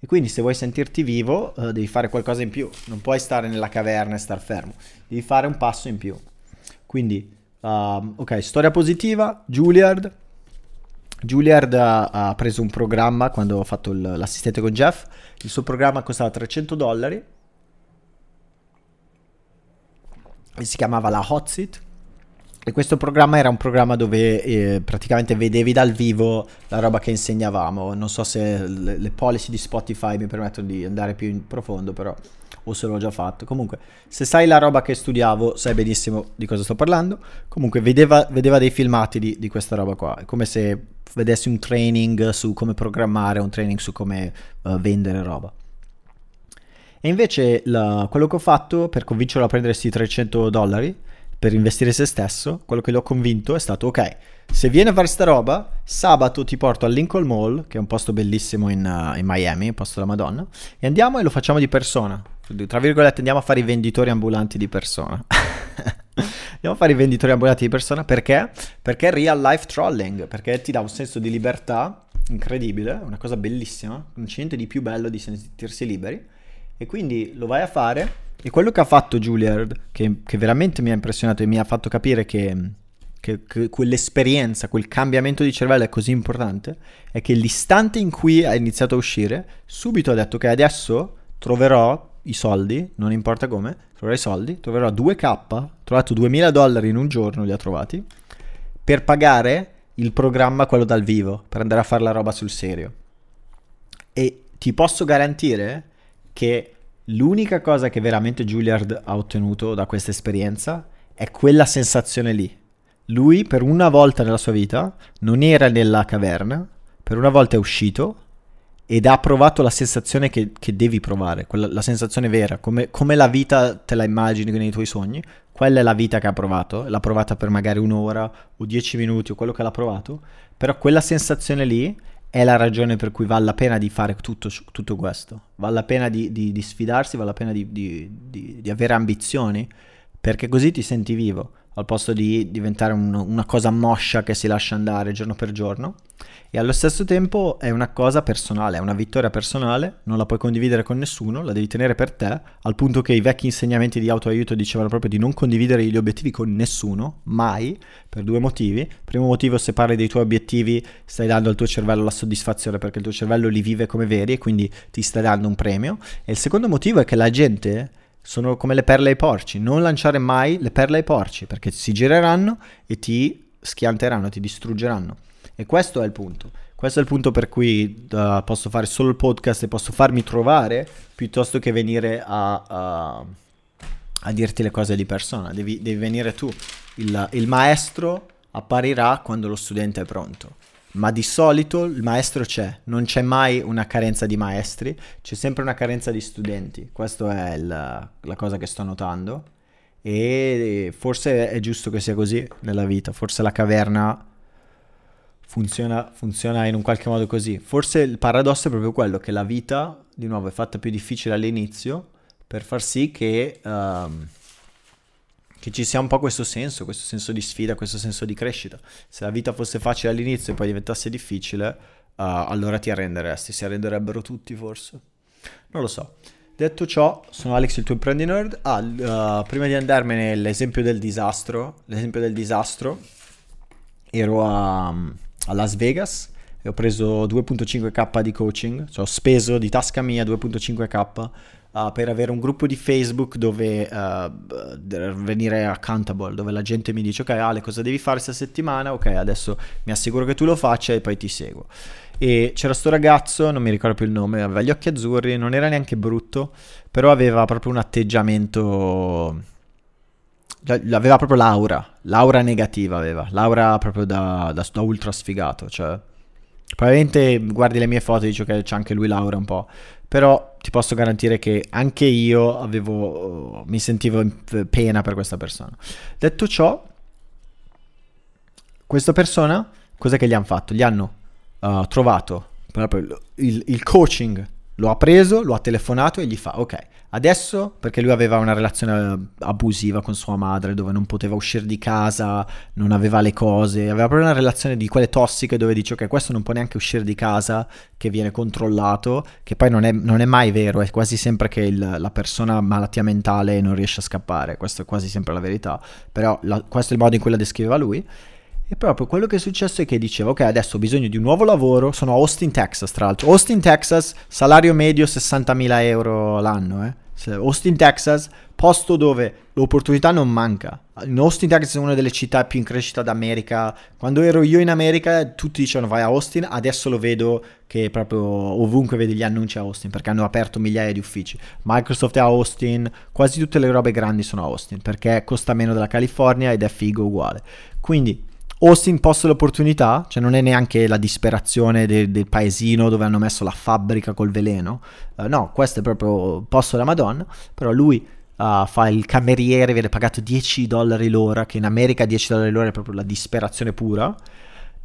E quindi se vuoi sentirti vivo eh, devi fare qualcosa in più, non puoi stare nella caverna e star fermo, devi fare un passo in più. Quindi, uh, ok, storia positiva, Juilliard. Juilliard ha, preso un programma quando ho fatto l'assistente con Jeff, il suo programma costava 300 dollari. Si chiamava la Hot Seat. E questo programma era un programma dove eh, praticamente vedevi dal vivo la roba che insegnavamo. Non so se le, le, policy di Spotify mi permettono di andare più in profondo, però o se l'ho già fatto. Comunque, se sai la roba che studiavo, sai benissimo di cosa sto parlando. Comunque, vedeva, vedeva dei filmati di, di, questa roba qua. È come se vedessi un training su come programmare, un training su come uh, vendere roba. E invece la, quello che ho fatto per convincerlo a prendere questi 300 dollari per investire se stesso, quello che l'ho convinto è stato ok, se viene a fare sta roba, sabato ti porto al Lincoln Mall, che è un posto bellissimo in, uh, in Miami, un posto della Madonna, e andiamo e lo facciamo di persona. Tra virgolette andiamo a fare i venditori ambulanti di persona. andiamo a fare i venditori ambulanti di persona perché? Perché è real life trolling, perché ti dà un senso di libertà incredibile, una cosa bellissima, non c'è niente di più bello di sentirsi liberi, e quindi lo vai a fare e quello che ha fatto Juilliard, che, che, veramente mi ha impressionato e mi ha fatto capire che, che, che, quell'esperienza, quel cambiamento di cervello è così importante, è che l'istante in cui ha iniziato a uscire, subito ha detto che adesso troverò i soldi, non importa come, troverò i soldi, troverò 2K, ho trovato 2000 dollari in un giorno, li ha trovati, per pagare il programma, quello dal vivo, per andare a fare la roba sul serio. E ti posso garantire che L'unica cosa che veramente Juilliard ha ottenuto da questa esperienza è quella sensazione lì. Lui per una volta nella sua vita non era nella caverna, per una volta è uscito ed ha provato la sensazione che, che devi provare, quella, la sensazione vera, come, come, la vita te la immagini nei tuoi sogni, quella è la vita che ha provato, l'ha provata per magari un'ora o dieci minuti o quello che l'ha provato, però quella sensazione lì è la ragione per cui vale la pena di fare tutto, tutto questo. Vale la pena di, di, di sfidarsi, vale la pena di, di, avere ambizioni, perché così ti senti vivo, al posto di diventare un, una cosa moscia che si lascia andare giorno per giorno e allo stesso tempo è una cosa personale, è una vittoria personale, non la puoi condividere con nessuno, la devi tenere per te, al punto che i vecchi insegnamenti di autoaiuto dicevano proprio di non condividere gli obiettivi con nessuno, mai, per due motivi. Primo motivo, se parli dei tuoi obiettivi stai dando al tuo cervello la soddisfazione perché il tuo cervello li vive come veri e quindi ti stai dando un premio. E il secondo motivo è che la gente sono come le perle ai porci, non lanciare mai le perle ai porci perché si gireranno e ti schianteranno, ti distruggeranno. E questo è il punto. Questo è il punto per cui uh, posso fare solo il podcast e posso farmi trovare piuttosto che venire a, a, a dirti le cose di persona. Devi, devi venire tu. Il, il maestro apparirà quando lo studente è pronto ma di solito il maestro c'è, non c'è mai una carenza di maestri, c'è sempre una carenza di studenti, questa è il, la cosa che sto notando e forse è giusto che sia così nella vita, forse la caverna funziona, funziona in un qualche modo così. Forse il paradosso è proprio quello che la vita, di nuovo, è fatta più difficile all'inizio per far sì che, um, che ci sia un po' questo senso, questo senso di sfida, questo senso di crescita. Se la vita fosse facile all'inizio e poi diventasse difficile, uh, allora ti arrenderesti, si arrenderebbero tutti forse. Non lo so. Detto ciò, sono Alex il tuo imprendi nerd. Ah, uh, prima di andarmene l'esempio del disastro, l'esempio del disastro, ero a a Las Vegas e ho preso 2.5k di coaching, cioè ho speso di tasca mia 2.5k uh, per avere un gruppo di Facebook dove uh, venire accountable, dove la gente mi dice ok Ale cosa devi fare questa settimana, ok adesso mi assicuro che tu lo faccia e poi ti seguo. E c'era sto ragazzo, non mi ricordo più il nome, aveva gli occhi azzurri, non era neanche brutto, però aveva proprio un atteggiamento aveva proprio l'aura, l'aura negativa aveva, l'aura proprio da, da, da, ultra sfigato, cioè probabilmente guardi le mie foto e dici che c'è anche lui l'aura un po', però ti posso garantire che anche io avevo, mi sentivo pena per questa persona. Detto ciò, questa persona, cosa che gli hanno fatto? Gli hanno uh, trovato proprio il, il coaching, lo ha preso, lo ha telefonato e gli fa ok Adesso, perché lui aveva una relazione abusiva con sua madre, dove non poteva uscire di casa, non aveva le cose, aveva proprio una relazione di quelle tossiche dove dice ok, questo non può neanche uscire di casa, che viene controllato, che poi non è, non è mai vero, è quasi sempre che il, la persona malattia mentale non riesce a scappare, questo è quasi sempre la verità, però la, questo è il modo in cui la descriveva lui. E proprio quello che è successo è che diceva, ok, adesso ho bisogno di un nuovo lavoro, sono a Austin, Texas, tra l'altro. Austin, Texas, salario medio 60.000 euro l'anno, eh. Austin, Texas, posto dove l'opportunità non manca. In Austin, Texas è una delle città più in crescita d'America. Quando ero io in America, tutti dicevano vai a Austin. Adesso lo vedo che proprio ovunque vedi gli annunci a Austin perché hanno aperto migliaia di uffici. Microsoft è a Austin, quasi tutte le robe grandi sono a Austin perché costa meno della California ed è figo uguale. Quindi Austin posta l'opportunità, cioè non è neanche la disperazione de- del paesino dove hanno messo la fabbrica col veleno, uh, no, questo è proprio posto della Madonna, però lui uh, fa il cameriere, viene pagato 10 dollari l'ora, che in America 10 dollari l'ora è proprio la disperazione pura,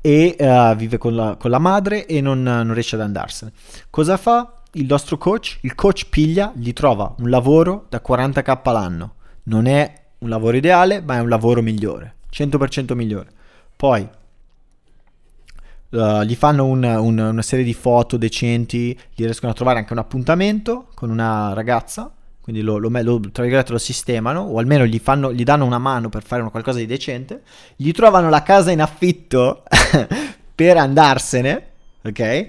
e uh, vive con la, con la, madre e non, non riesce ad andarsene. Cosa fa il nostro coach? Il coach piglia, gli trova un lavoro da 40k l'anno, non è un lavoro ideale, ma è un lavoro migliore, 100% migliore poi uh, gli fanno un, un, una serie di foto decenti, gli riescono a trovare anche un appuntamento con una ragazza, quindi lo, lo, lo, lo sistemano, o almeno gli, fanno, gli danno una mano per fare qualcosa di decente, gli trovano la casa in affitto per andarsene, ok?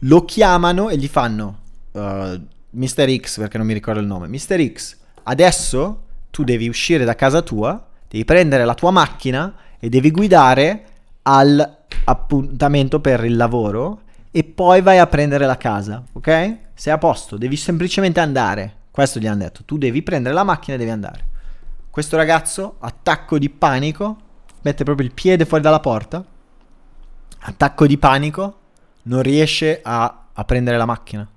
Lo chiamano e gli fanno uh, Mr. X, perché non mi ricordo il nome, Mr. X, adesso tu devi uscire da casa tua, devi prendere la tua macchina e devi guidare all'appuntamento per il lavoro e poi vai a prendere la casa, ok? Sei a posto, devi semplicemente andare. Questo gli hanno detto, tu devi prendere la macchina e devi andare. Questo ragazzo, attacco di panico, mette proprio il piede fuori dalla porta, attacco di panico, non riesce a, a prendere la macchina.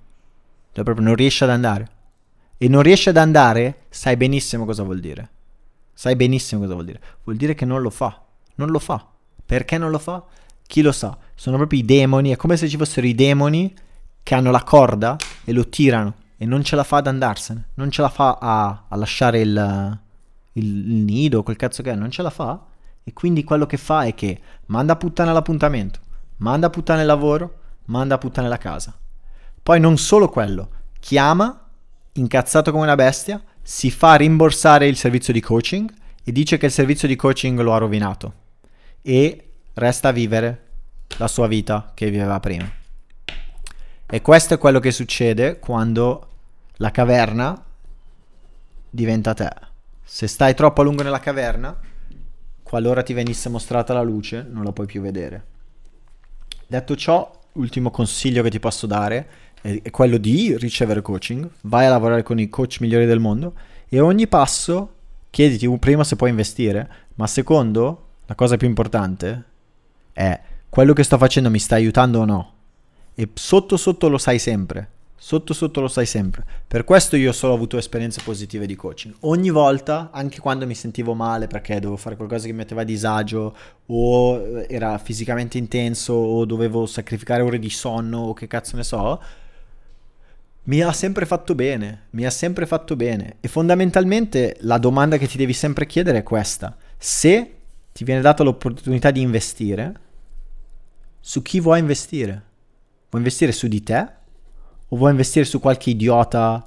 Cioè proprio non riesce ad andare. E non riesce ad andare, sai benissimo cosa vuol dire. Sai benissimo cosa vuol dire. Vuol dire che non lo fa non lo fa. Perché non lo fa? Chi lo sa? Sono proprio i demoni, è come se ci fossero i demoni che hanno la corda e lo tirano e non ce la fa ad andarsene, non ce la fa a, a lasciare il, il, il nido, quel cazzo che è, non ce la fa. E quindi quello che fa è che manda a puttane l'appuntamento, manda a puttane il lavoro, manda a puttane la casa. Poi non solo quello, chiama, incazzato come una bestia, si fa rimborsare il servizio di coaching e dice che il servizio di coaching lo ha rovinato e resta a vivere la sua vita che viveva prima. E questo è quello che succede quando la caverna diventa te. Se stai troppo a lungo nella caverna, qualora ti venisse mostrata la luce, non la puoi più vedere. Detto ciò, l'ultimo consiglio che ti posso dare è quello di ricevere coaching, vai a lavorare con i coach migliori del mondo e ogni passo chiediti prima se puoi investire, ma secondo la cosa più importante è quello che sto facendo mi sta aiutando o no. E sotto sotto lo sai sempre. Sotto sotto lo sai sempre. Per questo io ho solo avuto esperienze positive di coaching. Ogni volta, anche quando mi sentivo male perché dovevo fare qualcosa che mi metteva a disagio o era fisicamente intenso o dovevo sacrificare ore di sonno o che cazzo ne so, mi ha sempre fatto bene, mi ha sempre fatto bene. E fondamentalmente la domanda che ti devi sempre chiedere è questa. Se ti viene data l'opportunità di investire, su chi vuoi investire? Vuoi investire su di te? O vuoi investire su qualche idiota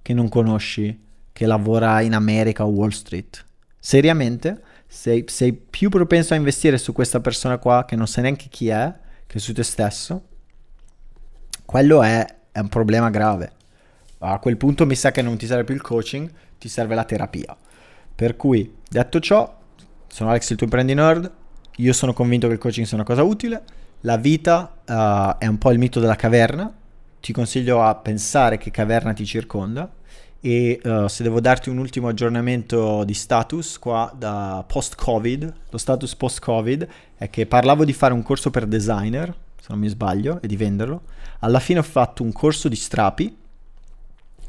che non conosci, che lavora in America o Wall Street? Seriamente? Sei, sei più propenso a investire su questa persona qua che non sai neanche chi è, che su te stesso? Quello è, è un problema grave. A quel punto mi sa che non ti serve più il coaching, ti serve la terapia. Per cui, detto ciò, sono Alex il tuo imprendi nerd, io sono convinto che il coaching sia una cosa utile, la vita uh, è un po' il mito della caverna, ti consiglio a pensare che caverna ti circonda. E uh, se devo darti un ultimo aggiornamento di status qua da post-covid, lo status post-covid è che parlavo di fare un corso per designer, se non mi sbaglio, e di venderlo, alla fine ho fatto un corso di strapi,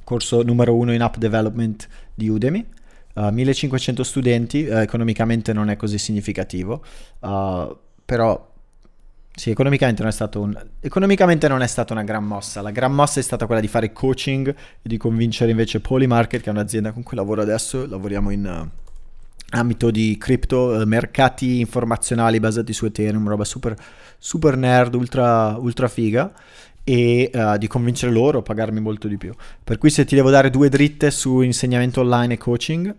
corso numero uno in app development di Udemy, uh, eh, 1500 studenti, uh, economicamente non è così significativo, uh, però sì, economicamente non, è un, economicamente non è stata una gran mossa. La gran mossa è stata quella di fare coaching e di convincere invece Polymarket, che è un'azienda con cui lavoro adesso, lavoriamo in ambito di cripto, mercati informazionali basati su Ethereum, roba super, super nerd, ultra, ultra figa e uh, di convincere loro a pagarmi molto di più. Per cui se ti devo dare due dritte su insegnamento online e coaching,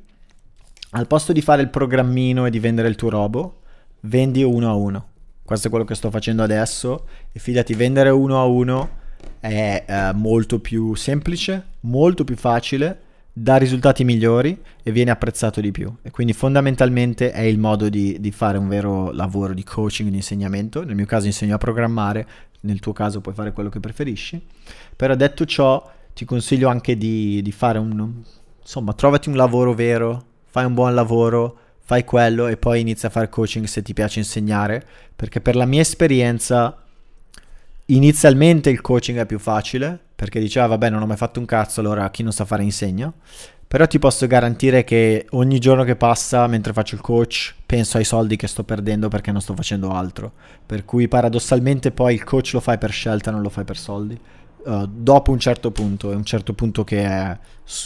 al posto di fare il programmino e di vendere il tuo robo, vendi uno a uno. Questo è quello che sto facendo adesso e fidati, vendere uno a uno è eh, molto più semplice, molto più facile, dà risultati migliori e viene apprezzato di più. E quindi fondamentalmente è il modo di, di fare un vero lavoro di coaching, di insegnamento. Nel mio caso insegno a programmare, nel tuo caso puoi fare quello che preferisci. Però detto ciò, ti consiglio anche di, di fare un... Insomma, trovati un lavoro vero, fai un buon lavoro, fai quello e poi inizia a fare coaching se ti piace insegnare, perché per la mia esperienza inizialmente il coaching è più facile, perché diceva ah, vabbè non ho mai fatto un cazzo, allora chi non sa fare insegna. Però ti posso garantire che ogni giorno che passa mentre faccio il coach penso ai soldi che sto perdendo perché non sto facendo altro. Per cui paradossalmente poi il coach lo fai per scelta, non lo fai per soldi. Uh, dopo un certo punto, è un certo punto che è,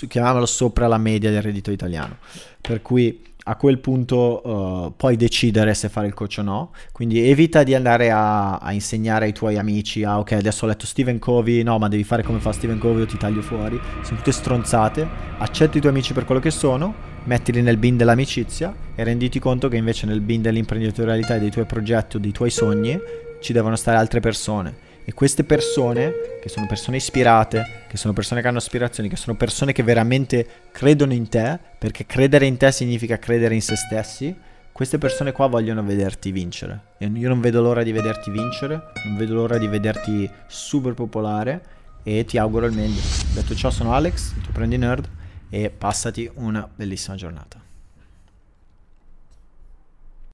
chiamiamolo sopra la media del reddito italiano. Per cui a quel punto uh, puoi decidere se fare il coach o no. Quindi evita di andare a, a, insegnare ai tuoi amici: ah, ok, adesso ho letto Stephen Covey, no, ma devi fare come fa Stephen Covey o ti taglio fuori. Sono tutte stronzate. Accetti i tuoi amici per quello che sono, mettili nel bin dell'amicizia e renditi conto che invece nel bin dell'imprenditorialità e dei tuoi progetti o dei tuoi sogni ci devono stare altre persone e queste persone, che sono persone ispirate, che sono persone che hanno aspirazioni, che sono persone che veramente credono in te, perché credere in te significa credere in se stessi, queste persone qua vogliono vederti vincere. E io non vedo l'ora di vederti vincere, non vedo l'ora di vederti super popolare e ti auguro il meglio. Detto ciò sono Alex, il tuo prendi nerd e passati una bellissima giornata.